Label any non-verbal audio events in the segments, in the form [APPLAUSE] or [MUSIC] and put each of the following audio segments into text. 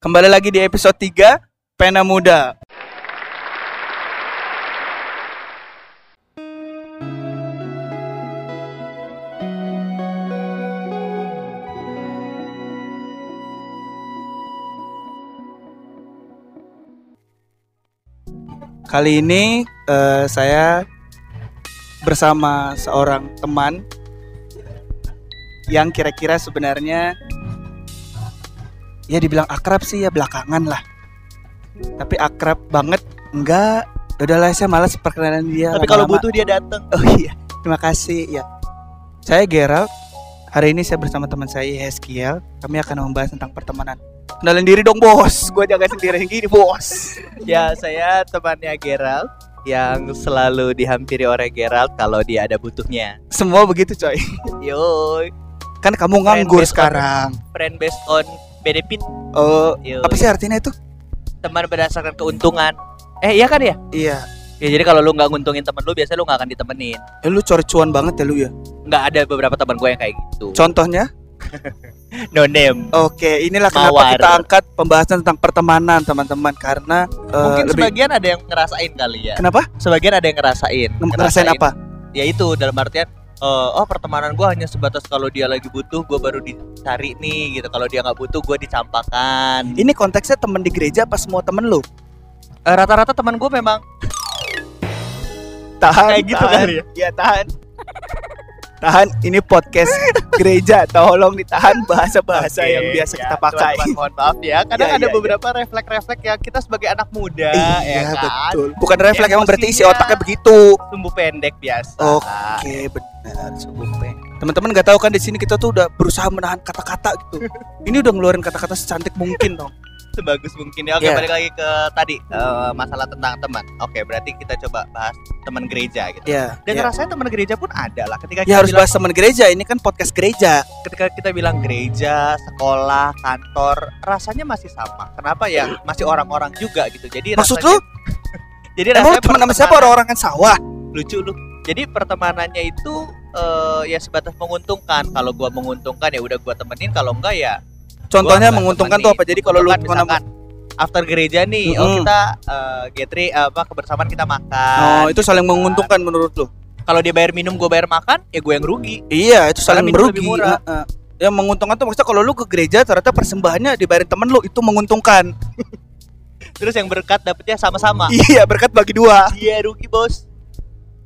Kembali lagi di episode 3 Pena Muda. Kali ini eh, saya bersama seorang teman yang kira-kira sebenarnya ya dibilang akrab sih ya belakangan lah. Tapi akrab banget enggak. Udahlah saya malas perkenalan dia. Tapi kalau butuh dia datang. Oh iya, terima kasih ya. Saya Gerald. Hari ini saya bersama teman saya Heskiel. Kami akan membahas tentang pertemanan. Kenalin diri dong bos. Gue jaga sendiri gini bos. Ya, saya temannya Gerald yang selalu dihampiri oleh Gerald kalau dia ada butuhnya. Semua begitu coy. Yo, Kan kamu nganggur Friend based on- sekarang. friend based on benefit. Oh, Yo, apa sih artinya itu? teman berdasarkan keuntungan. Eh, iya kan ya? Iya. Ya, jadi kalau lu nggak nguntungin temen lu, biasanya lu nggak akan ditemenin. Eh, lu cari cuan banget ya lu ya. Nggak ada beberapa teman gue yang kayak gitu. Contohnya? [LAUGHS] No name. Oke, inilah kenapa Mawar. kita angkat pembahasan tentang pertemanan teman-teman karena eh, Mungkin lebih sebagian ada yang ngerasain kali ya. Kenapa? Sebagian ada yang ngerasain. Ngerasain apa? ya itu dalam artian eh, oh pertemanan gue hanya sebatas kalau dia lagi butuh gue baru dicari nih gitu kalau dia nggak butuh gue dicampakkan Ini konteksnya temen di gereja apa semua temen lu? Eh, rata-rata teman gue memang Tahan. Kayak gitu tahan. kali ya? Iya, tahan. Tahan, ini podcast gereja. Tolong ditahan bahasa-bahasa Oke, yang biasa ya, kita pakai. mohon maaf ya kadang Iya, ada iya, beberapa refleks-refleks yang kita sebagai anak muda iya, ya kan betul. Bukan refleks emang berarti isi otaknya begitu. tumbuh pendek biasa Oke, benar. Sungguh Teman-teman nggak tahu kan di sini kita tuh udah berusaha menahan kata-kata gitu. Ini udah ngeluarin kata-kata secantik mungkin dong. Sebagus mungkin ya oke Iya. balik lagi ke tadi eh, masalah tentang teman oke berarti kita coba bahas teman gereja gitu Ya. dan ya. rasanya teman gereja pun ada lah ketika Ya kita harus bilang bahas teman gereja. Ini kan podcast gereja. ketika kita bilang gereja, sekolah, kantor, rasanya masih sama. Kenapa ya? Masih orang-orang juga gitu. Jadi Maksud rasanya, lu? [LAUGHS] Jadi rasanya teman sama siapa orang-orang kan sawah? Lucu lu. Jadi pertemanannya itu eh, ya sebatas menguntungkan. Kalau gua menguntungkan ya udah gua temenin, kalau enggak ya Contohnya menguntungkan tuh apa? Jadi kalau lu misalkan after gereja nih, oh Mm-mm. kita eh, gathering apa kebersamaan kita makan. Oh, itu gitu saling kan. menguntungkan menurut lu? Kalau dia bayar minum, gua bayar makan, ya gue yang rugi. Iya, itu saling merugi. murah. Heeh. Yang menguntungkan tuh maksudnya kalau lu ke gereja ternyata persembahannya dibayarin temen lu itu menguntungkan. [LAUGHS] Terus yang berkat dapetnya sama-sama. iya, berkat bagi dua. Iya rugi bos.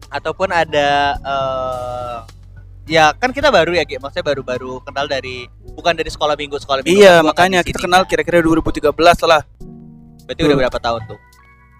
Ataupun ada eh ya kan kita baru ya, Ki. maksudnya baru-baru kenal dari bukan dari sekolah minggu sekolah minggu. Iya, kan makanya kita kenal kira-kira 2013 lah. Berarti udah berapa tahun tuh?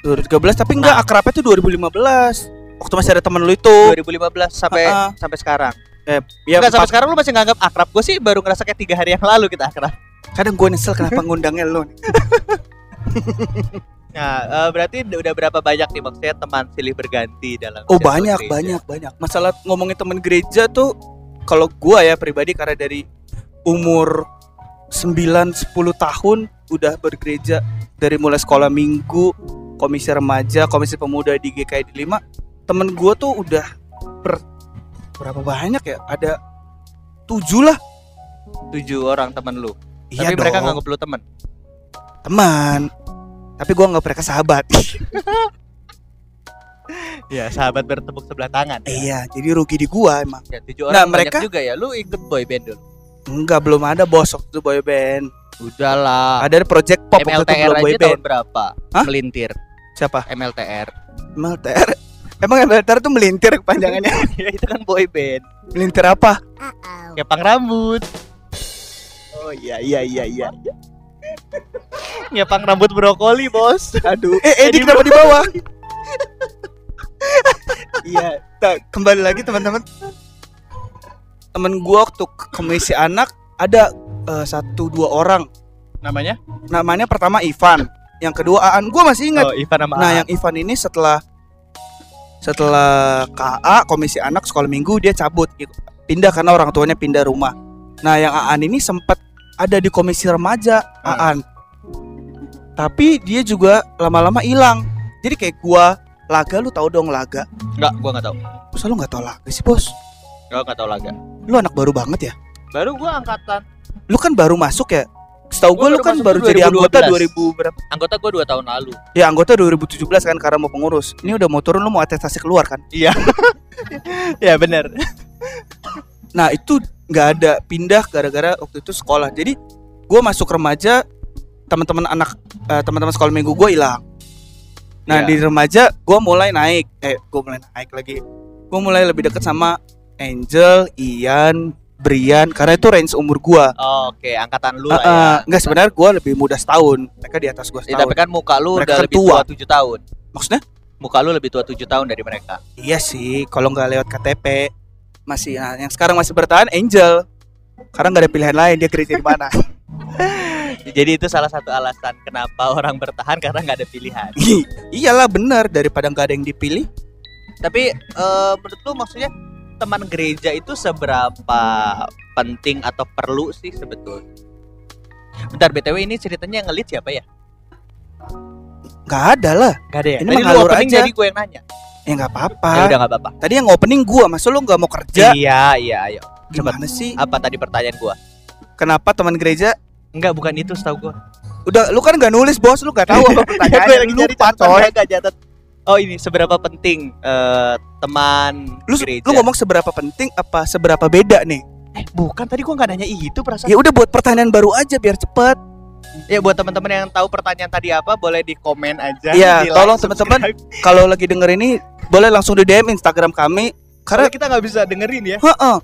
2013 tapi enggak Nah. akrabnya tuh 2015. Waktu masih ada temen lu itu. 2015 sampai Ha-ha. sampai sekarang. Eh, ya Enggak sampai sekarang lu masih nganggap akrab. Gue sih baru ngerasa kayak tiga hari yang lalu kita akrab. kadang gue nyesel kenapa ngundangnya lu. [LAUGHS] [LAUGHS] Nah, eh, berarti udah berapa banyak nih maksudnya teman silih berganti dalam Oh, banyak, gereja? banyak, banyak. Masalah ngomongin temen gereja tuh kalau gua ya pribadi karena dari umur 9 10 tahun udah bergereja dari mulai sekolah minggu, komisi remaja, komisi pemuda di GKI 5, temen gua tuh udah ber berapa banyak ya? Ada tujuh lah. Tujuh orang teman lu. Iya Tapi mereka dong, nganggap lu teman. Teman. Tapi gua nggak mereka sahabat. [LAUGHS] Iya, sahabat bertepuk sebelah tangan. ya. iya, jadi rugi di gua emang. Ya, tujuh Nah, orang mereka- banyak juga ya. Lu ikut boy band dulu. Enggak, belum ada bos waktu itu boy band. Udahlah. Ada project pop waktu itu MLTR belum boy aja band. tahun berapa? Hah? Melintir. Siapa? MLTR. MLTR. Emang MLTR tuh melintir kepanjangannya. [LAUGHS] ya itu kan boy band. melintir apa? Kepang rambut. Oh iya iya iya iya. Ngepang rambut brokoli, Bos. Aduh. Eh, Edi Edi kenapa di bawah? iya, ta- kembali lagi teman-teman. Temen gua waktu komisi anak ada eh, satu dua orang. Namanya? Namanya pertama Ivan, yang kedua Aan. Gua masih ingat. Oh, Ivan sama Nah, Aan. yang Ivan ini setelah setelah KA komisi anak sekolah minggu dia cabut pindah karena orang tuanya pindah rumah. Nah, yang Aan ini sempat ada di komisi remaja Hmm. Aan. Tapi dia juga lama-lama hilang. Jadi kayak gua Laga lu tahu dong Laga. Enggak, gua enggak tahu. Masa lu nggak tahu Laga sih, Bos? Gua enggak tahu laga. Lu anak baru banget ya? Baru gua angkatan Lu kan baru masuk ya setahu Gua gue lu kan baru jadi anggota 2012. 2000 berapa? Anggota gue dua tahun lalu. Ya anggota 2017 kan karena mau pengurus. Ini udah mau turun lu mau atestasi keluar kan? Iya. [LAUGHS] ya benar. Nah itu nggak ada pindah gara-gara waktu itu sekolah. Jadi gue masuk remaja teman-teman anak eh, teman-teman sekolah minggu gue hilang. Nah Iya. di remaja gue mulai naik. Eh gue mulai naik lagi. Gue mulai lebih deket sama Angel, Ian, Brian karena itu range umur gue. Oke, angkatan lu Uh, lah ya. uh, enggak sebenarnya gue lebih muda setahun. Mereka di atas gue Ya, setahun. tapi kan muka lu Mereka udah kan lebih tua. tua 7 tahun. Maksudnya? Muka lu lebih tua 7 tahun dari mereka. Iya sih, kalau nggak lewat KTP masih nah, yang sekarang masih bertahan Angel. Karena nggak ada pilihan lain dia di mana. [LAUGHS] Jadi itu salah satu alasan kenapa orang bertahan karena nggak ada pilihan. [LAUGHS] Iyalah bener daripada nggak ada yang dipilih. Tapi eh, menurut lu maksudnya teman gereja itu seberapa penting atau perlu sih sebetulnya? Bentar BTW ini ceritanya yang ngelit siapa ya? Nggak ada lah. Gak ada ya? Ini Tadi mengalur aja. jadi gue yang nanya. Ya nggak apa-apa. Ya udah gak apa-apa. Tadi yang opening gua, masa lu nggak mau kerja? Iya, iya, ayo. Gimana sih? Apa tadi pertanyaan gua? Kenapa teman gereja? Enggak, bukan itu setahu gua. Udah, lu kan nggak nulis bos, lu nggak tahu apa [LAUGHS] pertanyaannya. Gue lagi Lu lupa coy. catat. Oh ini seberapa penting eh, teman Lu, gereja? lu ngomong seberapa penting apa seberapa beda nih? eh bukan tadi gua nggak nanya itu perasaan. Ya udah buat pertanyaan baru aja biar cepet. Ya buat teman-teman yang tahu pertanyaan tadi apa boleh di komen aja. Iya, tolong teman-teman. Kalau lagi denger ini boleh langsung di DM Instagram kami Karena kita nggak bisa dengerin ya. heeh,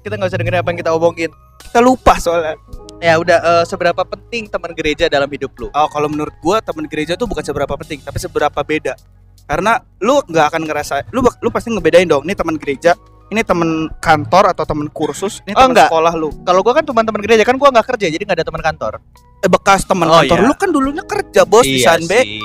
Kita nggak bisa dengerin apa yang kita omongin. kita lupa soalnya. Ya udah eh, seberapa penting teman gereja dalam hidup lu? Oh, kalau menurut gua teman gereja tuh bukan seberapa penting, tapi seberapa beda. Karena lu nggak akan ngerasa, lu lu pasti ngebedain dong. Ini teman gereja, ini teman kantor atau teman kursus, ini Oh, teman sekolah lu. Kalau gua kan teman-teman gereja kan gua nggak kerja jadi nggak ada teman kantor. Eh, bekas teman Oh, kantor iya. lu kan dulunya kerja bos di Sanbe. sih.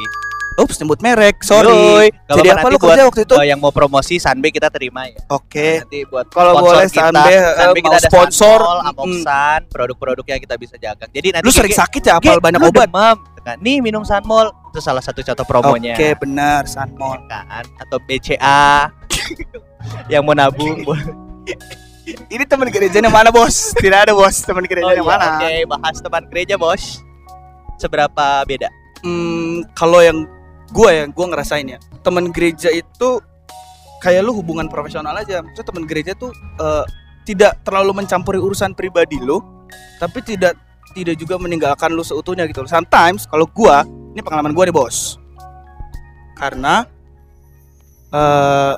Ups, nyebut merek. Sorry. Yoi. Jadi apa lu kerja waktu itu? eh, yang mau promosi Sanbe kita terima ya. Oke. Nanti buat Kalau boleh kita, Sanbe, eh, Sanbe kita ada sponsor, Sanmol, mm, produk-produk yang kita bisa jaga. Jadi nanti Lu sering sakit ya apal banyak obat. demam. Kan, Nih minum Sanmol itu salah satu contoh promonya. Oke, benar, Sanmol. kan atau BCA [LAUGHS] yang mau nabung. [LAUGHS] Ini teman gerejanya mana, Bos? Tidak ada, Bos. Teman Oh gerejanya iya, mana? Oke, bahas teman gereja, Bos. Seberapa beda? Hmm, kalau yang gua yang gua ngerasain ya, teman gereja itu kayak lu hubungan profesional aja. Maksudnya teman gereja tuh eh, tidak terlalu mencampuri urusan pribadi lu, tapi tidak tidak juga meninggalkan lu seutuhnya gitu. Sometimes kalau gua, ini pengalaman gua nih, Bos. Karena eh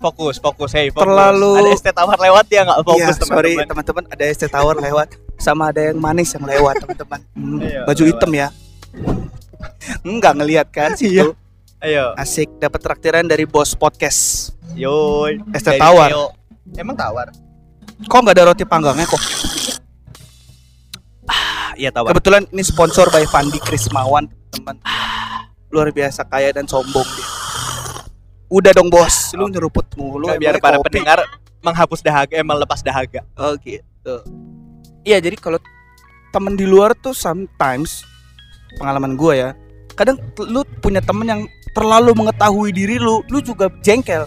Fokus, fokus, hey, fokus. Terlalu- Ada ST Tawar lewat dia nggak fokus iya, sorry teman-teman. teman-teman ada ST Tower lewat sama ada yang manis yang lewat teman-teman Hmm, Iya, baju lewat. hitam ya enggak ngelihat kan sih Iya. Ayo, asik dapat traktiran dari bos podcast yoi. ST Dari Tawar. Emang tawar? kok nggak ada roti panggangnya kok Ah, iya tawar. kebetulan ini sponsor by Fandi Krismawan teman luar biasa kaya dan sombong dia udah dong bos lu nyeruput mulu Nggak, biar para kopi. pendengar menghapus dahaga, emang lepas dahaga. Oh gitu. Iya jadi kalau temen di luar tuh sometimes pengalaman gua ya, kadang lu punya temen yang terlalu mengetahui diri lu, lu juga jengkel.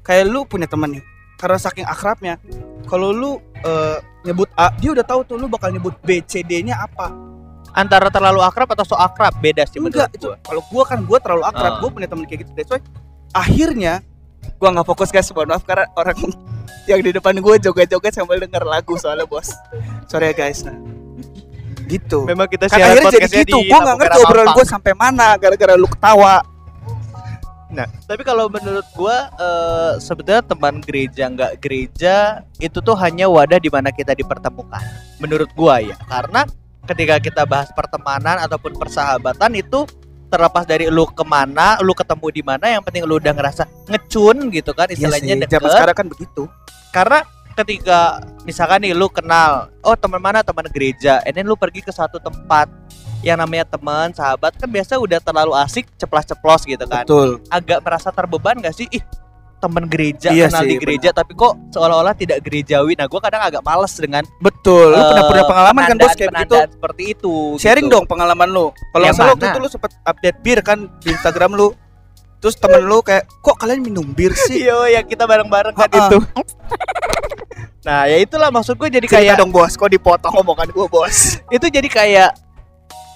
Kayak lu punya temen nih, karena saking akrabnya, kalau lu eh, nyebut A, dia udah tahu tuh lu bakal nyebut B, C, D-nya apa. Antara terlalu akrab atau so akrab beda sih Enggak, itu kalau gua kan gua terlalu akrab, Ah. gua punya temen kayak gitu. That's why akhirnya gua nggak fokus guys, mohon maaf karena orang [LAUGHS] yang di depan gua joget-joget sambil denger lagu soalnya bos. Sorry ya guys. Nah, gitu. Memang kita Kan akhirnya jadi gitu, gua nggak ngerti obrolan gua sampai mana gara-gara lu ketawa. Nah, tapi kalau menurut gua eh, sebetulnya teman gereja nggak gereja itu tuh hanya wadah di mana kita dipertemukan. Menurut gua ya, karena ketika kita bahas pertemanan ataupun persahabatan itu terlepas dari lu ke mana, lu ketemu di mana, yang penting lu udah ngerasa ngecun gitu kan, istilahnya Iya sih, deket. zaman sekarang kan begitu. Karena ketika misalkan nih lu kenal, oh teman mana teman gereja, and then lu pergi ke satu tempat yang namanya teman, sahabat kan biasa udah terlalu asik ceplas-ceplos gitu kan Betul. agak merasa terbeban gak sih? Ih, temen gereja Iya kenal sih, di gereja tapi kok seolah-olah tidak gerejawi. Nah, gua kadang agak males dengan Betul. Lu eh, pernah punya pengalaman kan bos kayak begitu? penandaan-penandaan seperti itu. Sharing gitu. dong pengalaman lu. Kalau salah waktu itu lu sempet update bir kan di Instagram lu. Terus temen lu kayak kok kalian minum bir sih? [LAUGHS] Yo, yang kita bareng-bareng kan itu. [LAUGHS] Nah, ya itulah maksud gue jadi Cerita kayak dong bos, kok dipotong omongan gue bos. [LAUGHS] itu jadi kayak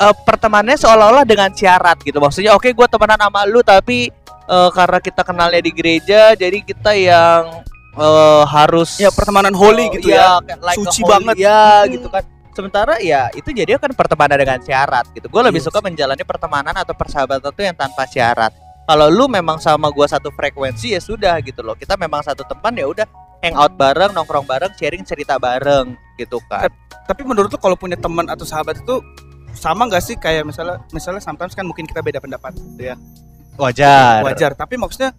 eh, pertemanannya seolah-olah dengan syarat gitu. Maksudnya oke gue temenan sama lu tapi eh, karena kita kenalnya di gereja jadi kita yang eh, harus Ya pertemanan holy gitu Iya, ya. kayak like Suci holy, banget. ya Hmm. gitu kan. Sementara ya itu jadi kan pertemanan dengan syarat gitu. Gue lebih Yes. suka menjalani pertemanan atau persahabatan itu yang tanpa syarat. Kalau lu memang sama gua satu frekuensi ya sudah gitu loh. Kita memang satu tempat ya udah hangout bareng, nongkrong bareng, sharing cerita bareng gitu kan. Tapi menurut lu kalau punya teman atau sahabat itu sama nggak sih kayak misalnya misalnya sometimes kan mungkin kita beda pendapat gitu ya. Wajar. Wajar, tapi maksudnya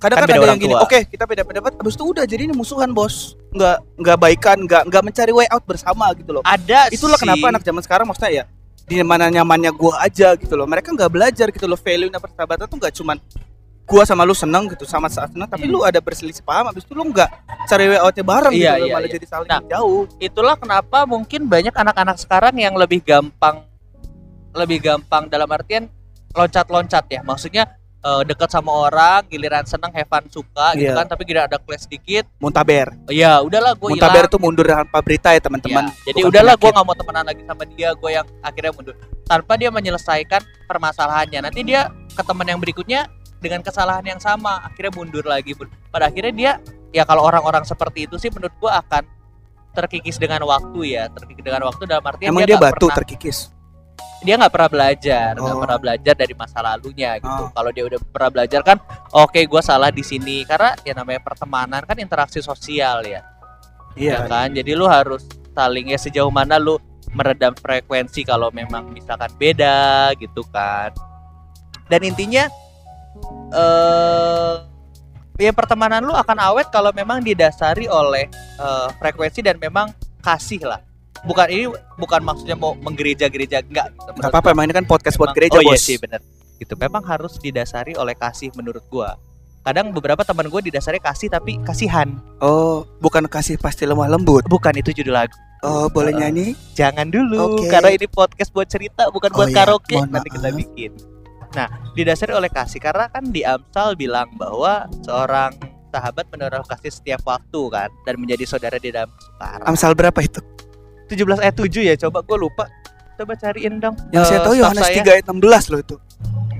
kadang Kan kan, ada yang gini, oke kita beda pendapat, habis itu udah jadi ini musuhan bos, nggak nggak baikan, nggak nggak mencari way out bersama gitu loh. Ada Itulah sih. kenapa anak zaman sekarang maksudnya ya di mana nyamannya gua aja gitu loh. Mereka nggak belajar gitu loh value nya persahabatan tuh nggak cuman gua sama lu seneng gitu sama saat seneng, tapi Hmm. lu ada berselisih paham, habis itu lu nggak cari outnya bareng Iya, gitu iya, malah iya. jadi saling Nah, jauh. itulah kenapa mungkin banyak anak-anak sekarang yang lebih gampang lebih gampang dalam artian loncat-loncat ya maksudnya eh, dekat sama orang giliran seneng fun suka gitu Iya. kan tapi giliran ada clash dikit Muntaber, ya udahlah gue muntaber tuh mundur tanpa berita ya teman-teman. jadi Bukan udahlah gue nggak mau temenan lagi sama dia gue yang akhirnya mundur tanpa dia menyelesaikan permasalahannya nanti dia ke teman yang berikutnya dengan kesalahan yang sama akhirnya mundur lagi pada akhirnya dia ya kalau orang-orang seperti itu sih menurut gue akan terkikis dengan waktu ya terkikis dengan waktu dalam artian Emang dia, nggak batu pernah- terkikis. dia nggak pernah belajar nggak Oh. pernah belajar dari masa lalunya gitu Oh. kalau dia udah pernah belajar kan oke gue salah di sini karena ya namanya pertemanan kan interaksi sosial ya ya Iya. kan jadi lu harus saling ya sejauh mana lu meredam frekuensi kalau memang misalkan beda gitu kan dan intinya eh ya pertemanan lu akan awet kalau memang didasari oleh eh, frekuensi dan memang kasih lah bukan ini bukan maksudnya mau menggereja-gereja enggak gitu. Gak Menurut apa-apa, emang ini kan podcast buat gereja oh iya bos. sih bener gitu memang harus didasari oleh kasih menurut gua kadang beberapa teman gue didasari kasih tapi kasihan Oh, bukan kasih pasti lemah lembut. bukan itu judul lagu Oh, boleh Uh, nyanyi? jangan dulu Oke. karena ini podcast buat cerita bukan Oh buat iya, karaoke mohon nanti kita bikin nah didasari oleh kasih karena kan di Amsal bilang bahwa seorang sahabat menaruh kasih setiap waktu kan dan menjadi saudara di dalam kesukaran Amsal berapa itu? 17 ayat 7 ya coba gue lupa. Coba cariin dong. Yang saya Eh, tahu Yohanes saya. 3 ayat 16 loh itu.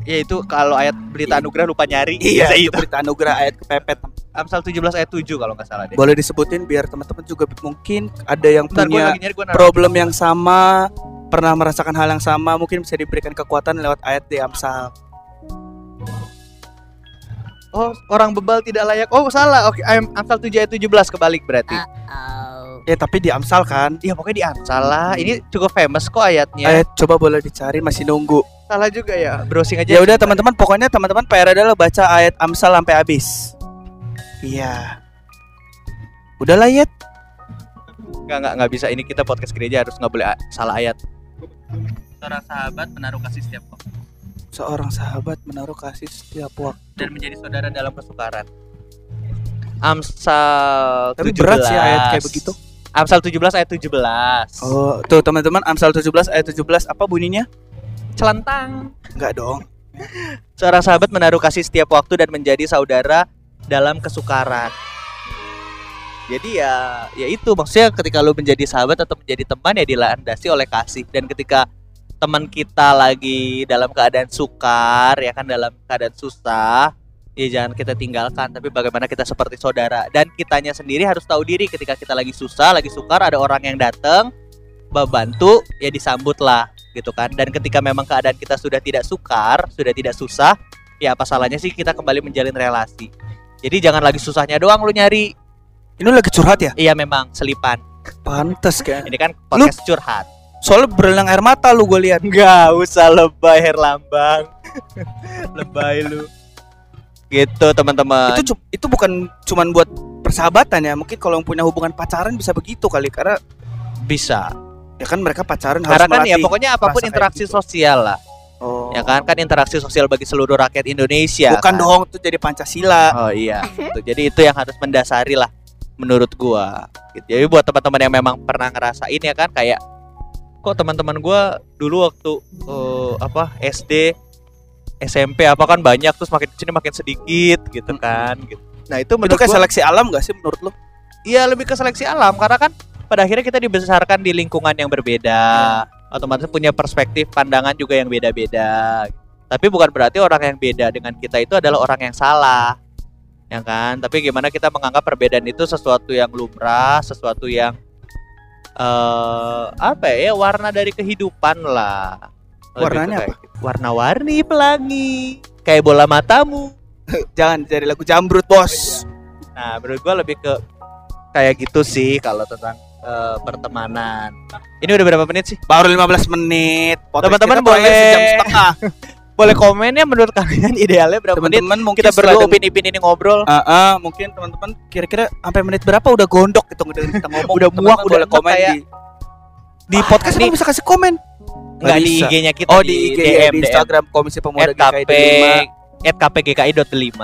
ya itu kalau ayat berita anugerah lupa nyari. Iya, itu itu. berita anugerah ayat kepepet. Amsal 17 ayat 7 kalau nggak salah deh. Boleh disebutin biar teman-teman juga mungkin ada yang Bentar punya nyari problem yang sama, pernah merasakan hal yang sama, mungkin bisa diberikan kekuatan lewat ayat di Amsal. Oh, orang bebal tidak layak. Oh, salah. Oke, Am- Amsal 7 ayat 17 kebalik berarti. Ya, tapi di Amsal kan. Iya, pokoknya di Amsal lah. Ini cukup famous kok ayatnya. Ayat coba boleh dicari masih nunggu. Salah juga ya. Browsing aja. Ya udah teman-teman, pokoknya teman-teman PR adalah baca ayat Amsal sampai habis. Iya. Udahlah ya. Enggak, enggak, enggak bisa. Ini kita podcast gereja harus nggak boleh salah ayat. Seorang sahabat menaruh kasih setiap waktu Seorang sahabat menaruh kasih setiap waktu. dan menjadi saudara dalam kesukaran. Amsal Tapi 17. berat sih ayat kayak begitu. Amsal 17 ayat 17. Oh, tuh teman-teman Amsal 17 ayat 17 apa bunyinya? Celentang. Enggak dong. Seorang sahabat menaruh kasih setiap waktu dan menjadi saudara dalam kesukaran. Jadi ya ya itu. Maksudnya ketika lu menjadi sahabat atau menjadi teman ya dilandasi oleh kasih. Dan ketika teman kita lagi dalam keadaan sukar ya kan dalam keadaan susah ya jangan kita tinggalkan. Tapi bagaimana kita seperti saudara. Dan kitanya sendiri harus tahu diri. Ketika kita lagi susah lagi sukar ada orang yang datang membantu ya disambut lah gitu kan. Dan ketika memang keadaan kita sudah tidak sukar sudah tidak susah ya apa salahnya sih kita kembali menjalin relasi. Jadi jangan lagi susahnya doang lu nyari Ini lu lagi curhat ya? iya memang selipan Pantes kan. ini kan podcast curhat Soalnya berelang air mata lu gue lihat. Nggak usah lebay Herlambang [LAUGHS] Lebay lu Gitu teman-teman Itu itu bukan cuman buat persahabatan ya. Mungkin kalau yang punya hubungan pacaran bisa begitu kali karena bisa ya kan mereka pacaran Karena harus kan ya pokoknya apa pun interaksi gitu. sosial lah Oh. Ya kan kan interaksi sosial bagi seluruh rakyat Indonesia Bukan kan? dong itu jadi Pancasila. Oh iya gitu. Jadi itu yang harus mendasari lah Menurut gua gitu. Jadi buat teman-teman yang memang pernah ngerasain ya kan Kayak Kok teman-teman gua dulu waktu eh, Apa SD SMP apa kan banyak Terus makin ke sini makin sedikit gitu kan gitu. Nah itu Itu menurut kayak gua seleksi alam gak sih menurut lu? ya lebih ke seleksi alam karena kan pada akhirnya kita dibesarkan di lingkungan yang berbeda otomatis punya perspektif pandangan juga yang beda-beda tapi bukan berarti orang yang beda dengan kita itu adalah orang yang salah ya kan tapi gimana kita menganggap perbedaan itu sesuatu yang lumrah sesuatu yang eh apa ya warna dari kehidupan lah Warnanya gitu. warna-warni pelangi kayak bola matamu [LAUGHS] Jangan jadi lagu jambrut, Bos. Nah, menurut gua lebih ke kayak gitu sih kalau tentang eh, pertemanan. Ini udah berapa menit sih? Baru 15 menit. Teman-teman boleh- sejam setengah. [LAUGHS] Boleh komen ya menurut kalian idealnya berapa menit? Teman-teman mungkin Kita berdua upin-ipin ini ngobrol. Ah, ah, mungkin teman-teman kira-kira sampai menit berapa udah gondok gitu kita ngomong. Udah muak, udah boleh komen kayak- di di Wah, podcast ini- emang bisa kasih komen. Enggak di. IG-nya kita Oh di IG ya, di Instagram Komisi Pemuda KP GKI 5. @kpgki.5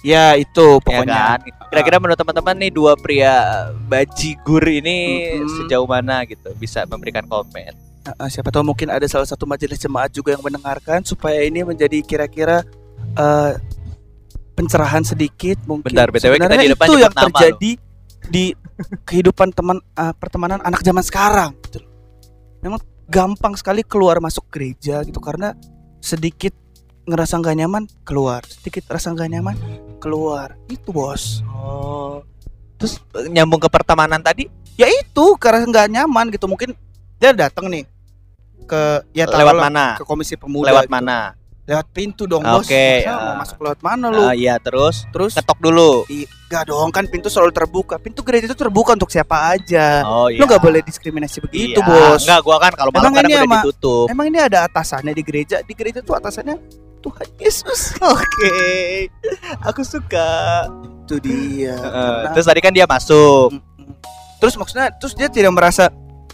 Ya itu ya pokoknya. kan. Kira-kira menurut teman-teman nih dua pria bajigur ini Mm-mm. sejauh mana gitu bisa memberikan komen. Ah, siapa tahu mungkin ada salah satu majelis jemaat juga yang mendengarkan supaya ini menjadi kira-kira eh, pencerahan sedikit mungkin. Bentar, BTW kita di depan itu yang nama terjadi di kehidupan teman eh, pertemanan anak zaman sekarang. gitu. Memang gampang sekali keluar masuk gereja gitu karena sedikit ngerasa nggak nyaman keluar, sedikit rasa nggak nyaman keluar. Itu bos. Oh. Terus nyambung ke pertemanan tadi Ya itu karena nggak nyaman gitu mungkin dia datang nih ke ya lewat taruhlah mana? ke komisi pemuda Lewat gitu. mana? lewat pintu dong bos Oke, Masa ah. mau masuk lewat mana lu Ah, iya, terus terus ketok dulu. enggak dong kan pintu selalu terbuka pintu gereja itu terbuka untuk siapa aja Oh iya. lu nggak boleh diskriminasi begitu Iya, bos Enggak, gua kan kalau malam kadang ini udah sama- ditutup. emang ini ada atasannya di gereja di gereja tuh atasannya Tuhan Yesus [LAUGHS] Oke. Aku suka. itu dia Heeh, Karena- terus tadi kan dia masuk. Terus maksudnya terus dia tidak merasa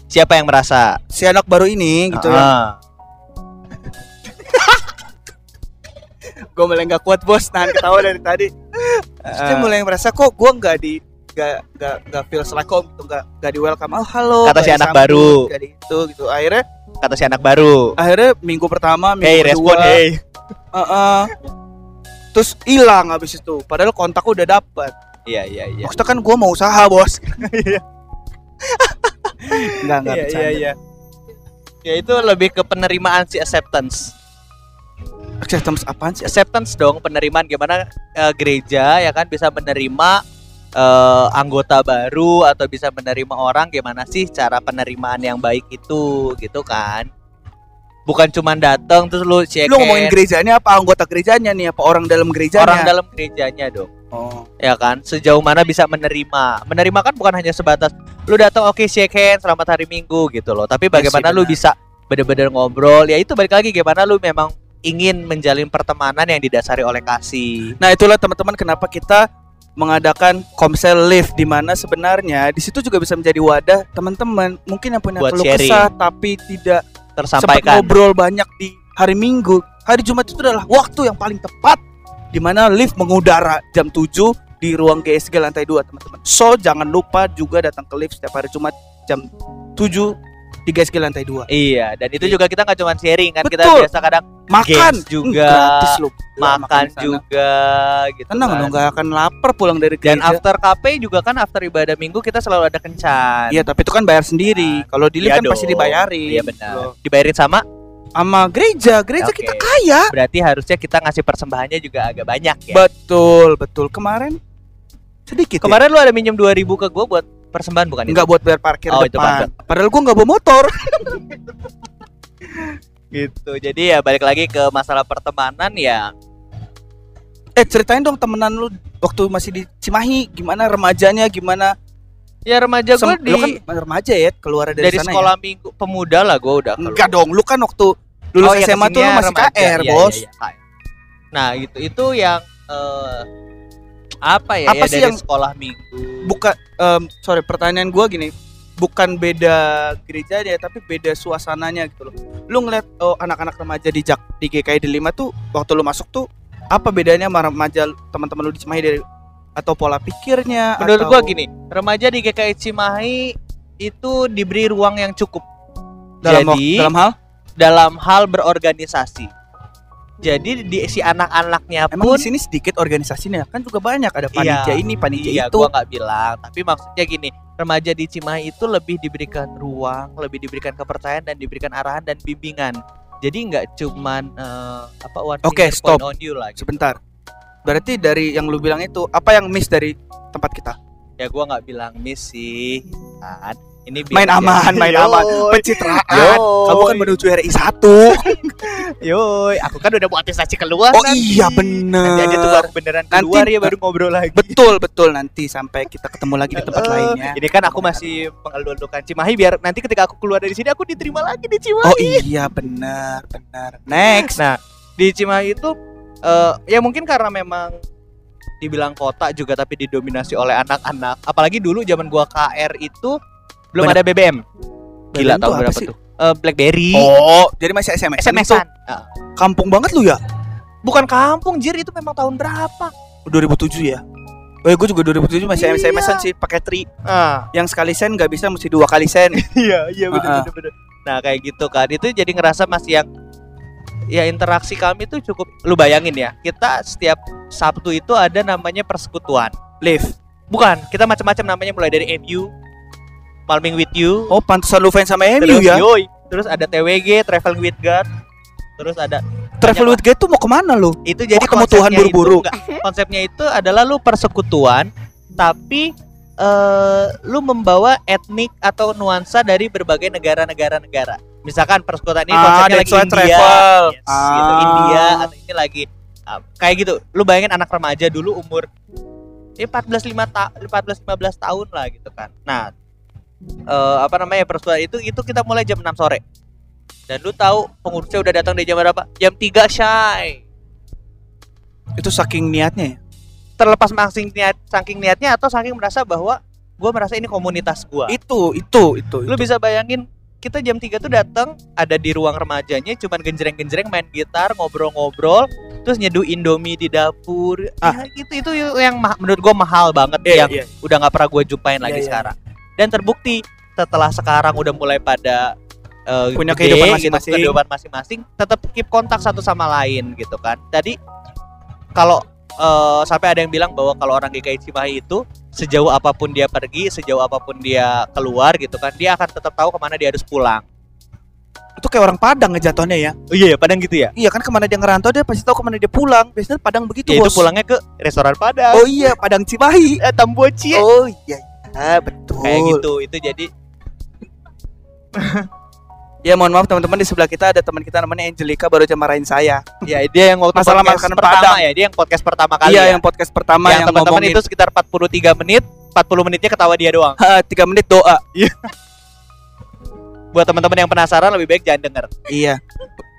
Siapa yang merasa? si anak baru ini gitu ya Ah. [LAUGHS] gue mulai nggak kuat bos nahan ketawa dari tadi Terus mulai merasa kok gue nggak di nggak nggak nggak feel home gitu nggak nggak di welcome oh halo Kata si anak baru. nggak di itu gitu akhirnya Kata si anak baru. akhirnya minggu pertama minggu Hey, kedua respon hey. Heeh. terus hilang habis itu padahal kontakku udah dapet Iya, iya, iya. maksudnya kan gue mau usaha bos [LAUGHS] nggak nggak Iya, iya, iya. Ya itu lebih ke penerimaan si acceptance. acceptance apaan sih Acceptance dong, penerimaan gimana eh, gereja ya kan bisa menerima eh, anggota baru atau bisa menerima orang gimana sih cara penerimaan yang baik itu gitu kan. Bukan cuma datang terus lu cek lu ngomongin gerejanya apa? Anggota gerejanya nih apa orang dalam gerejanya? Orang dalam gerejanya dong. oh. Ya kan? Sejauh mana bisa menerima. Menerima kan bukan hanya sebatas lu datang oke shake hand selamat hari minggu gitu loh. Tapi bagaimana lu benar. bisa bener-bener ngobrol? Ya itu balik lagi gimana lu memang ingin menjalin pertemanan yang didasari oleh kasih. Nah itulah teman-teman kenapa kita mengadakan Komsel Live di mana sebenarnya di situ juga bisa menjadi wadah teman-teman. Mungkin yang punya Buat keluh kesah tapi tidak sempat tersampaikan ngobrol banyak di hari Minggu. Hari Jumat itu adalah waktu yang paling tepat di mana lift mengudara jam 7 di ruang GSG lantai 2 teman-teman. So jangan lupa juga datang ke lift setiap hari Jumat jam 7 di GSG lantai 2. iya dan itu juga kita nggak cuma sharing kan kita Betul. biasa kadang Makan Games juga, Hmm, gratis lu. makan sana. juga gitu Tenang kan. nggak akan lapar pulang dari dan gereja. after KP juga kan after ibadah minggu kita selalu ada kencan Iya tapi itu kan bayar sendiri. Kalau di lift Iya kan pasti dong. dibayarin. iya benar dibayarin sama Sama gereja, gereja Oke. kita kaya. berarti harusnya kita ngasih persembahannya juga agak banyak ya Betul, betul. Kemarin sedikit. Kemarin lu ada minjem 2000 ke gua buat persembahan bukan ya? nggak buat bayar parkir Oh, itu depan. Padahal gua nggak bawa motor. [LAUGHS] gitu. Jadi ya balik lagi ke masalah pertemanan ya. Eh ceritain dong temenan lu waktu masih di Cimahi, gimana remajanya, gimana? Ya remaja gua Sem- di lu kan remaja ya keluar dari, dari sana sekolah minggu pemuda lah gua udah ya? Enggak dong, lu kan waktu Oh, lulus iya, SMA tuh lu masih remaja. KR, Iya, Bos. iya, iya, KR. Nah, itu itu yang eh, apa ya, Apa ya sih dari yang- sekolah minggu. Bukan em, sorry, pertanyaan gua gini. Bukan beda gereja ya, tapi beda suasananya gitu loh. Lu ngeliat oh, anak-anak remaja di Jak di GKI 5 tuh waktu lu masuk tuh apa bedanya sama remaja teman-teman lu di Cimahi dari atau pola pikirnya Menurut atau gua gini, remaja di GKI Cimahi itu diberi ruang yang cukup dalam Jadi- dalam hal dalam hal berorganisasi. Jadi di si anak-anaknya Emang pun di sini sedikit organisasinya kan juga banyak ada panitia Iya. ini, panitia Iya, itu. gua nggak bilang, tapi maksudnya gini, remaja di Cimahi itu lebih diberikan ruang, lebih diberikan kepercayaan dan diberikan arahan dan bimbingan. Jadi nggak cuman eh, apa one Oke, finger stop. on you lah. gitu. Sebentar. Berarti dari yang lu bilang itu apa yang miss dari tempat kita? Ya gua nggak bilang miss sih, kan. Ini Main aman, main [LAUGHS] aman. Yoi, Pencitraan. yoi, Kamu kan menuju RI 1. [LAUGHS] yoi, aku kan udah mau attestasi keluar Oh nanti. iya Nanti aja tuh bener. baru beneran Nanti- keluar ya baru ngobrol lagi. Betul betul nanti sampai kita ketemu lagi di tempat Eh, lainnya. Ini kan aku masih mengeluarkan Cimahi biar nanti ketika aku keluar dari sini aku diterima lagi di Cimahi. Oh iya benar benar. Next. Nah, di Cimahi itu eh, ya mungkin karena memang dibilang kota juga tapi didominasi oleh anak-anak. Apalagi dulu zaman gua KR itu belum Bener. ada BBM. Gila BBM apa berapa sih? tuh? Eh, BlackBerry. Oh, jadi masih SMS. SMS-an. Ah, Kampung banget lu ya? bukan kampung, Jir itu memang tahun berapa? 2007 ya? Oh ya gue juga 2007 masih Iya. SMS-an sih pakai tri Ah, yang sekali sen nggak bisa mesti dua kali sen. [LAUGHS] iya, iya bener, Ah, ah. bener, bener. Nah, kayak gitu kan. Itu jadi ngerasa masih yang ya interaksi kami tuh cukup lu bayangin ya. Kita setiap Sabtu itu ada namanya persekutuan. Live. Bukan, kita macam-macam namanya mulai dari MU, Malming with you, Oh pantesan lu fans sama MU terus, ya? yoi. terus ada TWG, Traveling with God, terus ada Travel with Guide tuh mau ke mana lu? itu jadi ketemu konsepnya Tuhan buru-buru? itu, konsepnya itu adalah lu persekutuan, tapi eh lu membawa etnik atau nuansa dari berbagai negara-negara negara. Misalkan persekutuan ini Ah, konsepnya lagi India, travel. yes, gitu, Ah. India atau ini lagi ah, kayak gitu. Lu bayangin anak remaja dulu umur ya 14 5 ta 14 15 tahun lah gitu kan. Nah, eh, apa namanya persekutuan itu itu kita mulai jam 6 sore. Dan lu tahu pengurusnya udah datang dari jam berapa? Jam 3 shy. Itu saking niatnya ya? Terlepas saking niat saking niatnya atau saking merasa bahwa gue merasa ini komunitas gua. Itu itu itu. Lu itu. bisa bayangin kita jam 3 tuh datang ada di ruang remajanya cuman genjreng-genjreng main gitar, ngobrol-ngobrol, terus nyeduh Indomie di dapur. Ah. Ya, gitu itu yang menurut gua mahal banget Iya, yang iya. udah nggak pernah gue jumpain lagi Iya, iya. sekarang. Dan terbukti setelah sekarang udah mulai pada eh, Punya gede kehidupan gitu, masing-masing. kehidupan masing-masing, tetap keep kontak satu sama lain gitu kan. Tadi kalau eh, sampai ada yang bilang bahwa kalau orang GKI Cimahi itu sejauh apa pun dia pergi, sejauh apa pun dia keluar gitu kan, dia akan tetap tahu ke mana dia harus pulang. Itu kayak orang Padang ngejatuhnya ya. Oh iya, Padang gitu ya. Iya kan ke mana dia ngerantau dia pasti tahu ke mana dia pulang. Biasanya Padang begitu Ya, itu pulangnya ke restoran Padang. Oh iya Padang Cimahi. eh, Tamboci. Oh iya, iya betul. Kayak gitu. Itu jadi [LAUGHS] Ya mohon maaf teman-teman di sebelah kita ada teman kita namanya Angelica baru aja marahin saya. [LAUGHS] ya dia yang waktu Masalah makanan pertama Padang. ya, dia yang podcast pertama kali iya ya. yang podcast pertama yang yang, teman-teman itu sekitar 43 menit, 40 menitnya ketawa dia doang. Ha, tiga menit doa. [LAUGHS] Buat teman-teman yang penasaran lebih baik jangan denger. Iya.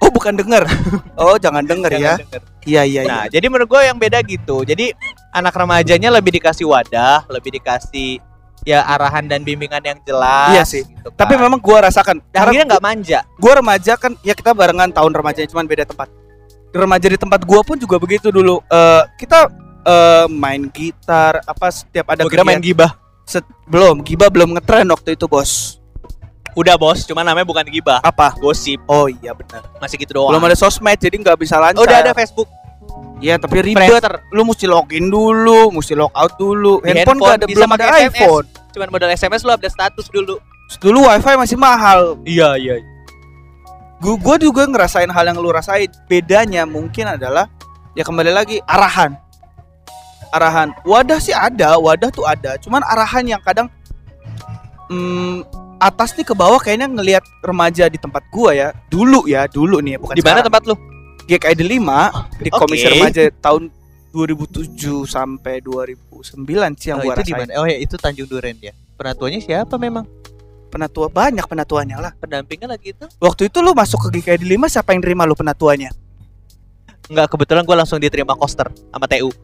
Oh bukan denger. Oh jangan denger ya. Denger. Iya iya. Nah, iya. jadi menurut gue yang beda gitu. Jadi anak remajanya lebih dikasih wadah, lebih dikasih ya arahan dan bimbingan yang jelas. Iya sih. gitu kan. Tapi memang gua rasakan. Dan akhirnya nggak manja. gua remaja kan ya kita barengan tahun remajanya cuman beda tempat. Remaja di tempat gua pun juga begitu dulu. Eh kita eh, main gitar apa setiap ada kira main gibah. Set- belum giba belum ngetren waktu itu bos. Udah bos, cuma namanya bukan gibah, Apa? gosip. Oh iya benar. Masih gitu doang. Belum ada sosmed jadi nggak bisa lancar. Oh, udah ada Facebook. Iya tapi ribet. Lu mesti login dulu, mesti log out dulu. Di handphone, handphone nggak ada bisa belum ada SMS. iPhone. Cuman modal SMS lu update status dulu. Dulu wifi masih mahal. Iya, iya. Gu- Gua juga ngerasain hal yang lu rasain. Bedanya mungkin adalah ya kembali lagi arahan. Arahan. Wadah sih ada, wadah tuh ada. Cuman arahan yang kadang hmm, atas nih ke bawah kayaknya ngelihat remaja di tempat gua ya. Dulu ya, dulu nih bukan Di mana tempat lu? GKID 5 di Oke. Komisi Remaja tahun 2007 sampai 2009 sih yang oh, gua itu di rasain. mana? Oh ya, itu Tanjung Duren ya. Penatuannya siapa memang? Penatua banyak penatuannya lah. Pendampingnya lagi itu? Waktu itu lu masuk ke GKID 5 siapa yang terima lu penatuannya? Enggak, kebetulan gua langsung diterima koster sama TU. [LAUGHS]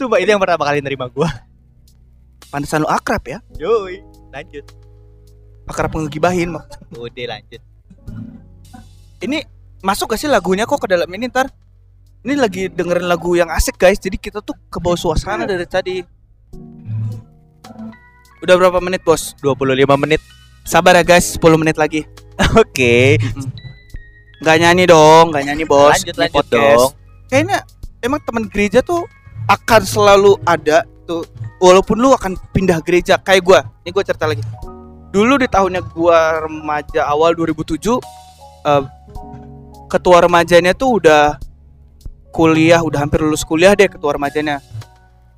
Coba itu yang pertama kali nerima gua. Pantesan lu akrab ya? Yoi, lanjut. Akrab ngegibahin mak. Udah lanjut. Ini masuk gak sih lagunya kok ke dalam ini ntar? Ini lagi dengerin lagu yang asik guys. Jadi kita tuh ke bawah suasana dari tadi. Udah berapa menit bos? 25 menit. Sabar ya guys, 10 menit lagi. [LAUGHS] Oke. Nggak nyanyi dong, nggak nyanyi bos. Lanjut lanjut podcast. dong. Kayaknya emang teman gereja tuh akan selalu ada tuh. Walaupun lu akan pindah gereja kayak gua. Ini gua cerita lagi. Dulu di tahunnya gua remaja awal 2007 eh, ketua remajanya tuh udah kuliah, udah hampir lulus kuliah deh ketua remajanya.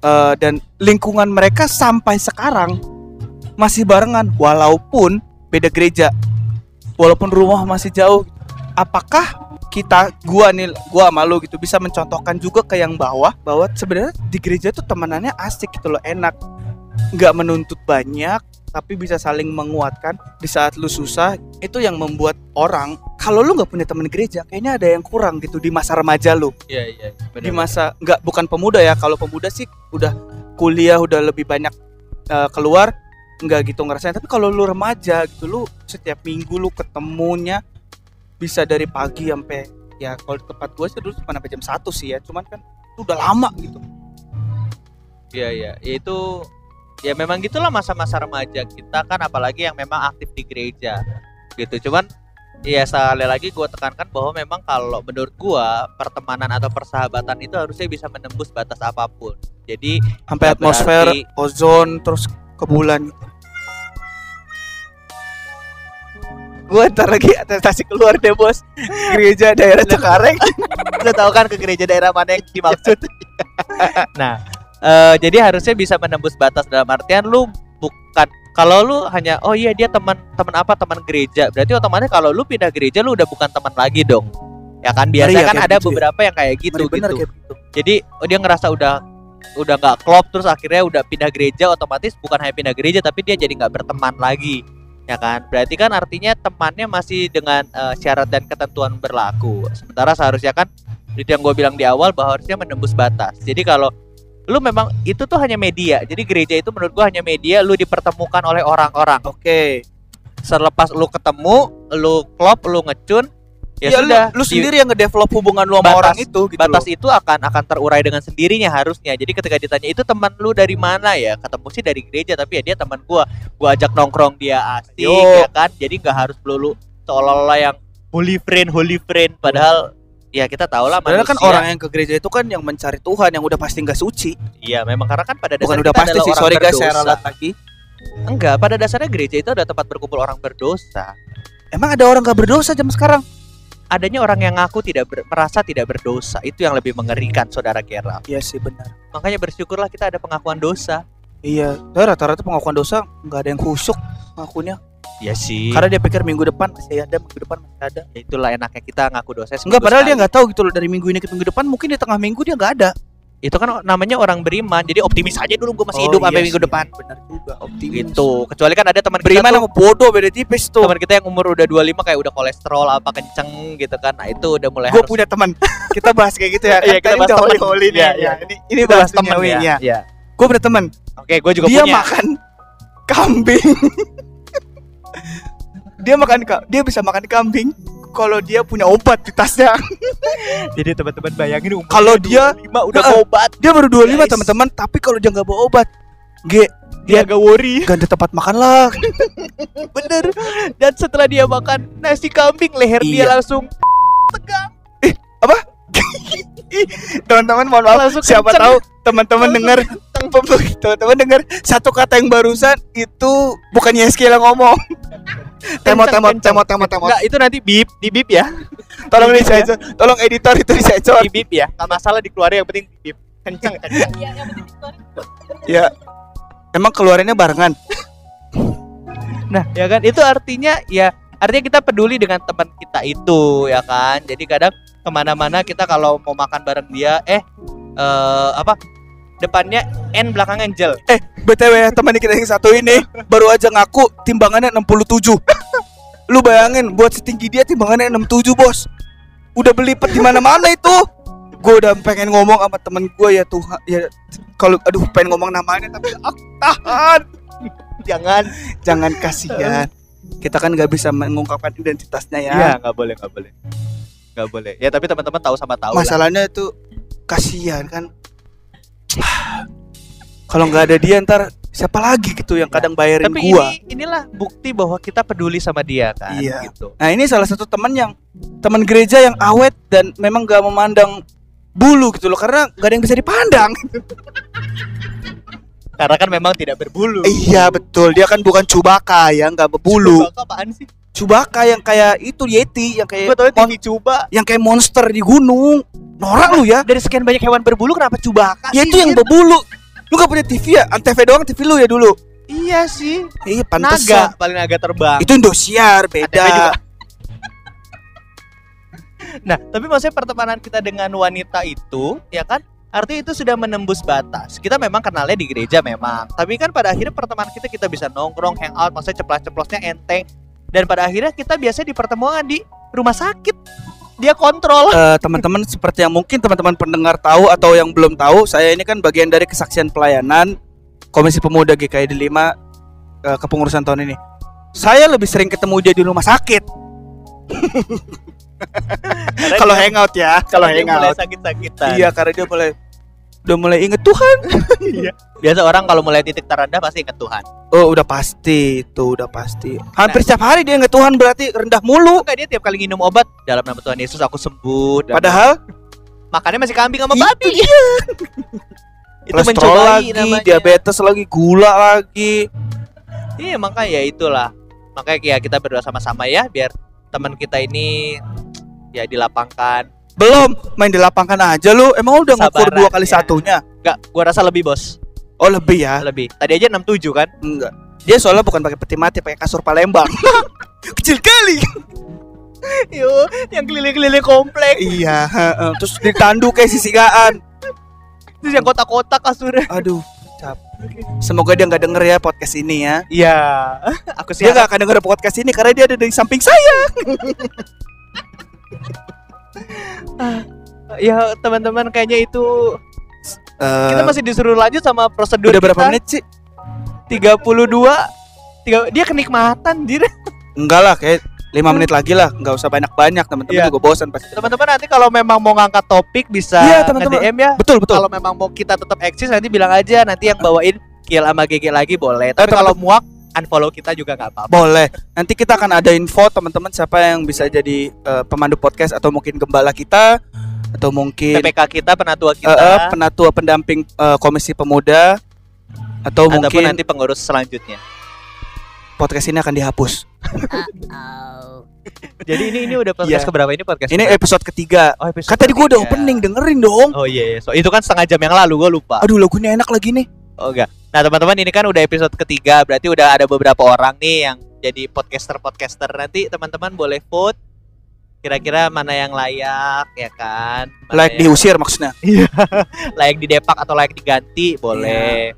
Eh, dan lingkungan mereka sampai sekarang masih barengan walaupun beda gereja. Walaupun rumah masih jauh. Apakah kita gua nih gua sama lu gitu bisa mencontohkan juga ke yang bawah bahwa sebenarnya di gereja tuh temenannya asik gitu loh enak nggak menuntut banyak tapi bisa saling menguatkan di saat lu susah itu yang membuat orang kalau lu nggak punya teman gereja kayaknya ada yang kurang gitu di masa remaja lu Iya iya. di masa nggak bukan pemuda ya kalau pemuda sih udah kuliah udah lebih banyak eh, keluar nggak gitu ngerasain tapi kalau lu remaja gitu lu setiap minggu lu ketemunya bisa dari pagi sampai ya kalau di tempat gue sih dulu cuma sampai jam satu sih ya cuman kan itu udah lama gitu Iya iya. Itu ya memang gitulah masa-masa remaja kita kan apalagi yang memang aktif di gereja gitu. Cuman ya sekali lagi gue tekankan bahwa memang kalau menurut gua pertemanan atau persahabatan itu harusnya bisa menembus batas apa pun. Jadi sampai atmosfer berarti- ozon terus ke bulan gue ntar lagi atestasi keluar deh bos gereja daerah Cengkareng [LAUGHS] Lo tahu kan ke gereja daerah mana yang dimaksud? [LAUGHS] nah, eh, jadi harusnya bisa menembus batas dalam artian lu bukan kalau lu hanya oh iya dia teman teman apa teman gereja. Berarti otomatis kalau lu pindah gereja lu udah bukan teman lagi dong. Ya kan? Biasanya Iya, kan ada gitu ya. beberapa yang kayak gitu bener gitu. kayak gitu. Jadi oh, dia ngerasa udah udah nggak klop terus akhirnya udah pindah gereja otomatis bukan hanya pindah gereja tapi dia jadi nggak berteman lagi. Ya kan? Berarti kan artinya temannya masih dengan eh, syarat dan ketentuan berlaku. Sementara seharusnya kan itu yang gue bilang di awal bahwa harusnya menembus batas. Jadi kalau lu memang itu tuh hanya media jadi gereja itu menurut gua hanya media lu dipertemukan oleh orang-orang oke selepas lu ketemu lu klop lu ngecun ya, ya, sudah lu, lu di- sendiri yang ngedevelop hubungan lu sama Batas- orang itu gitu batas loh. itu akan akan terurai dengan sendirinya harusnya. Jadi ketika ditanya itu teman lu dari mana ya? Ketemu sih dari gereja tapi ya dia teman gua. Gua ajak nongkrong dia asik Yo. ya kan. Jadi nggak harus melulu seolah-olah yang holy friend holy friend padahal ya kita tahu lah Padahal kan manusia. orang yang ke gereja itu kan yang mencari Tuhan yang udah pasti nggak suci Iya, memang karena kan pada bukan dasarnya udah pasti sih sorry guys saya ralat lagi Enggak, pada dasarnya gereja itu adalah tempat berkumpul orang berdosa. emang ada orang nggak berdosa jam sekarang Adanya orang yang ngaku tidak ber- merasa tidak berdosa. Itu yang lebih mengerikan, Saudara Gerald. iya sih benar Makanya bersyukurlah kita ada pengakuan dosa. Iya Tapi rata-rata pengakuan dosa nggak ada yang khusyuk ngakunya Iya sih. karena dia pikir minggu depan masih ada minggu depan masih ada Ya itulah enaknya kita ngaku dosa Enggak, padahal dia sekali. nggak tahu gitu loh dari minggu ini ke minggu depan mungkin di tengah minggu dia nggak ada. itu kan namanya orang beriman jadi optimis aja dulu gue masih Oh, hidup iya sampai minggu sih, depan Benar juga, optimis. gitu kecuali kan ada teman Beriman kita sama tuh, bodoh beda tipis tuh. teman kita yang umur udah 25 kayak udah kolesterol apa kenceng gitu kan nah itu udah mulai Gue harus punya teman. [LAUGHS] kita bahas kayak gitu ya. Iya, kita bahas temen. holy nih. Iya, ya. iya. Ini ini bahas temen ya, ya. Gue punya teman. oke gue juga Dia punya makan kambing. [LAUGHS] dia makan ka- dia bisa makan kambing kalau dia punya obat di tasnya. [LAUGHS] jadi teman-teman bayangin Kalau dia 25 udah Heeh. obat Dia baru 25 Guys. teman-teman, tapi kalau dia nggak bawa obat, G dia agak worry ganti tempat makan lah. [LAUGHS] bener dan setelah dia makan nasi kambing leher dia Iya. langsung teman-teman mohon maaf. Langsung siapa kenceng. tahu teman-teman dengar teman-teman dengar satu kata yang barusan itu bukan Yeski yang ngomong temot temot temot temot temot. Enggak, itu nanti bip di bip ya. Tolong Bip, disensor tolong editor itu disensor. Di bip ya nggak masalah dikeluarin yang penting di bip. Kenceng kenceng. Ya emang keluarannya barengan? Nah, ya kan? Itu artinya ya artinya kita peduli dengan teman kita itu ya kan. Jadi kadang ke mana-mana kita kalau mau makan bareng dia, eh eh apa depannya N belakangnya Angel. eh btw teman kita yang satu ini baru aja ngaku timbangannya 67 lu bayangin buat setinggi dia timbangannya 67 bos udah belipet di mana-mana itu gue udah pengen ngomong sama temen gue ya Tuhan ya kalau aduh pengen ngomong namanya tapi aku tahan Jangan. jangan kasihan kita kan nggak bisa mengungkapkan identitasnya ya Iya, nggak boleh, nggak boleh. Nggak boleh. Ya tapi teman-teman tahu sama tahu lah. masalahnya itu kasihan kan kalau nggak ada dia ntar siapa lagi gitu yang Ya. kadang bayarin Tapi gua ini inilah bukti bahwa kita peduli sama dia kan Iya. gitu. nah ini salah satu teman yang teman gereja yang awet dan memang gak memandang bulu gitu loh karena gak ada yang bisa dipandang [LAUGHS] Karena kan memang tidak berbulu. iya betul dia kan bukan cubaka ya nggak berbulu Coba apaan sih? cubaka yang kayak itu yeti yang kayak mon- TV coba. yang kayak monster di gunung norak lu ya Dari sekian banyak hewan berbulu kenapa cubaka ya itu yang berbulu lu gak punya TV ya antv doang TV lu ya dulu Iya sih. iya Naga pantesan paling naga terbang. itu Indosiar beda [LAUGHS] Nah, tapi maksudnya pertemanan kita dengan wanita itu, ya kan? Artinya itu sudah menembus batas. Kita memang kenalnya di gereja memang. Tapi kan pada akhirnya pertemanan kita kita bisa nongkrong, hangout, maksudnya ceplos-ceplosnya enteng. Dan pada akhirnya kita biasanya di pertemuan di rumah sakit. Dia kontrol. Eh, teman-teman seperti yang mungkin teman-teman pendengar tahu atau yang belum tahu, saya ini kan bagian dari kesaksian pelayanan Komisi Pemuda GKI 5 eh, kepengurusan tahun ini. Saya lebih sering ketemu dia di rumah sakit. [LAUGHS] Kalau hangout ya, kalau dia mulai hangout. sakit-sakitan. Iya, karena dia mulai udah mulai inget Tuhan. [LAUGHS] Biasa orang kalau mulai titik terendah pasti ingat Tuhan. Oh, udah pasti itu, udah pasti. Hampir setiap hari dia inget Tuhan berarti rendah mulu. Enggak dia tiap kali minum obat dalam nama Tuhan Yesus aku sembuh. Padahal makannya masih kambing sama Itu babi. [LAUGHS] itu kolesterol mencobai lagi, namanya. diabetes lagi, gula lagi. Iya makanya ya itulah makanya ya kita berdoa sama-sama ya biar teman kita ini ya dilapangkan. Belum main di lapangan aja lu. Emang udah ngukur dua kali ya. satunya? Enggak, gua rasa lebih bos, Oh lebih ya? lebih. Tadi aja 67 kan? Enggak. Dia soalnya bukan pakai peti mati, pakai kasur Palembang. [LAUGHS] Kecil kali. Yo, yang keliling-keliling komplek. iya. heeh. Terus ditandu kayak sisigaan. Terus yang kotak-kotak kasurnya. Aduh, cap. Semoga dia nggak denger ya podcast ini ya. Iya. [LAUGHS] Aku sih Dia nggak akan denger podcast ini karena dia ada di samping saya. [LAUGHS] [LAUGHS] ya teman-teman kayaknya itu Eh, kita masih disuruh lanjut sama prosedur udah berapa kita. menit sih? 32 tiga, dia kenikmatan dir Enggak lah, kayak 5 menit lagi lah. Nggak usah banyak-banyak. Teman-teman Iya. juga bosan pasti. teman-teman nanti kalau memang mau ngangkat topik bisa Iya, teman-teman. nge-DM ya Betul betul. kalau memang mau kita tetap eksis nanti bilang aja nanti yang bawain Kiel sama GG lagi boleh tapi Eh, kalau muak unfollow kita juga nggak apa-apa Boleh. Nanti kita akan ada info teman-teman siapa yang bisa jadi eh, pemandu podcast atau mungkin gembala kita atau mungkin PPK kita penatua eh, kita eh, penatua pendamping eh, komisi pemuda atau ataupun mungkin nanti pengurus selanjutnya podcast ini akan dihapus. jadi ini ini udah podcast Iya. keberapa ini podcast Ini keberapa? episode ketiga. oh, episode Kan tadi gua udah opening dengerin dong. oh iya, iya. So, itu kan setengah jam yang lalu gue lupa Aduh lagunya enak lagi nih. oh enggak nah teman-teman ini kan udah episode ketiga berarti udah ada beberapa orang nih yang jadi podcaster podcaster nanti teman-teman boleh vote kira-kira mana yang layak ya kan? Mana Like yang- diusir maksudnya. [LAUGHS] layak didepak atau layak diganti boleh.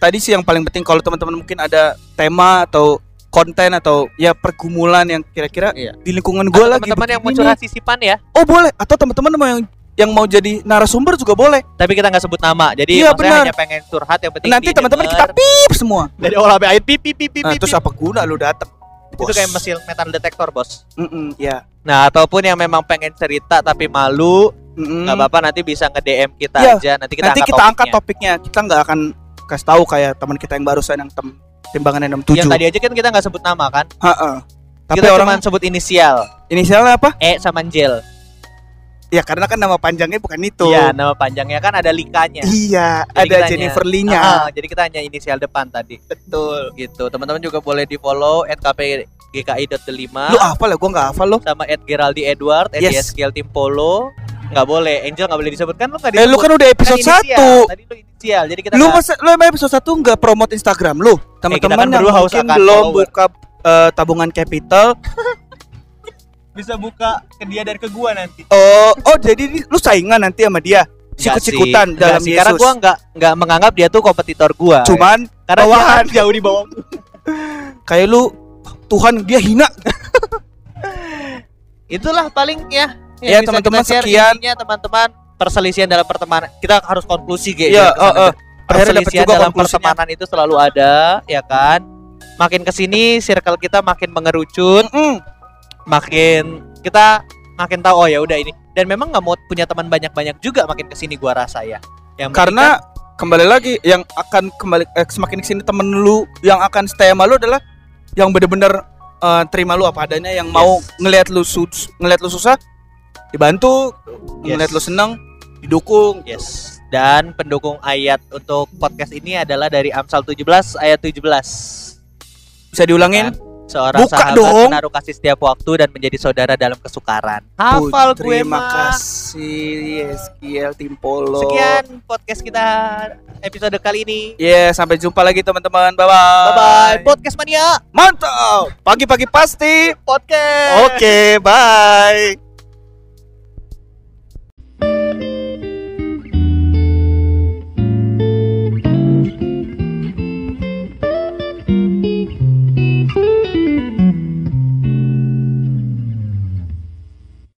Tadi sih yang paling penting kalau teman-teman mungkin ada tema atau konten atau ya pergumulan yang kira-kira Iya. di lingkungan gue lagi teman-teman yang mau curhat sisipan ya. Oh boleh. Atau teman-teman mau yang yang mau jadi narasumber juga boleh. tapi kita nggak sebut nama jadi Iya, maksudnya benar. hanya pengen curhat yang penting Nanti teman-teman kita pip semua. dari sampai akhir pip pip pip pip, Nah, terus apa guna lu datang? itu kayak mesin metal detektor bos Mm-mm, ya. nah ataupun yang memang pengen cerita tapi malu Mm-mm. nggak apa-apa nanti bisa nge DM kita Iya, aja nanti kita Nanti angkat kita angkat topiknya. topiknya. Kita nggak akan kasih tahu kayak teman kita yang barusan yang tem timbangan 67. yang tadi aja kan kita nggak sebut nama kan Ha-ha. Tapi kita orang sebut inisial inisialnya apa? E sama Jel Ya karena kan nama panjangnya bukan itu. Iya nama panjangnya kan ada likanya Iya, Jadi ada Jennifer hanya- Lee-nya. Ah, jadi kita hanya inisial depan tadi betul gitu teman-teman juga boleh di follow @kpgki.5 Lu hafal ya? Gua nggak hafal lo. sama at Geraldi Edward, Yes. YSKL Tim Polo. Nggak boleh, Angel nggak boleh disebutkan lu nggak Eh lu kan udah episode inisial. 1 Tadi lu inisial, jadi kita Lu nggak- masa lu emang episode 1 nggak promote Instagram lu? Teman-teman kan yang berdua haus mungkin akan belum buka eh, tabungan capital. [LAUGHS] bisa buka ke dia dan ke gua nanti. Oh, oh jadi ini lu saingan nanti sama dia. Sikut-sikutan dalam sih, Karena gua nggak nggak menganggap dia tuh kompetitor gua. Cuman karena dia bawahan. [LAUGHS] jauh di bawah. kayak lu Tuhan dia hina. [LAUGHS] Itulah paling ya. Ya, teman-teman, sekian. Teman-teman perselisihan dalam pertemanan. Kita harus konklusi gitu. Eh. Akhirnya dapat perselisihan juga dalam pertemanan itu selalu ada, ya kan? Makin ke sini circle kita makin mengerucut, Mm-mm. Makin kita makin tahu oh ya udah ini. Dan memang nggak mau punya teman banyak-banyak juga makin ke sini gua rasa ya. Yang Karena kembali lagi yang akan kembali eh, semakin ke sini temen lu yang akan stay sama lu adalah yang bener-bener eh, terima lu apa adanya yang mau ngelihat lu sus ngelihat lu susah dibantu Yes. ngelihat lu seneng didukung Yes. Dan pendukung ayat untuk podcast ini adalah dari Amsal 17 ayat 17. bisa diulangin Seorang Buka sahabat dong. menaruh kasih setiap waktu dan menjadi saudara dalam kesukaran. Hafal gue terima mah. kasih Yeskiel Timpolo Sekian podcast kita episode kali ini. ya sampai jumpa lagi teman-teman bye Bye bye. Podcast mania mantap pagi-pagi pasti podcast. oke bye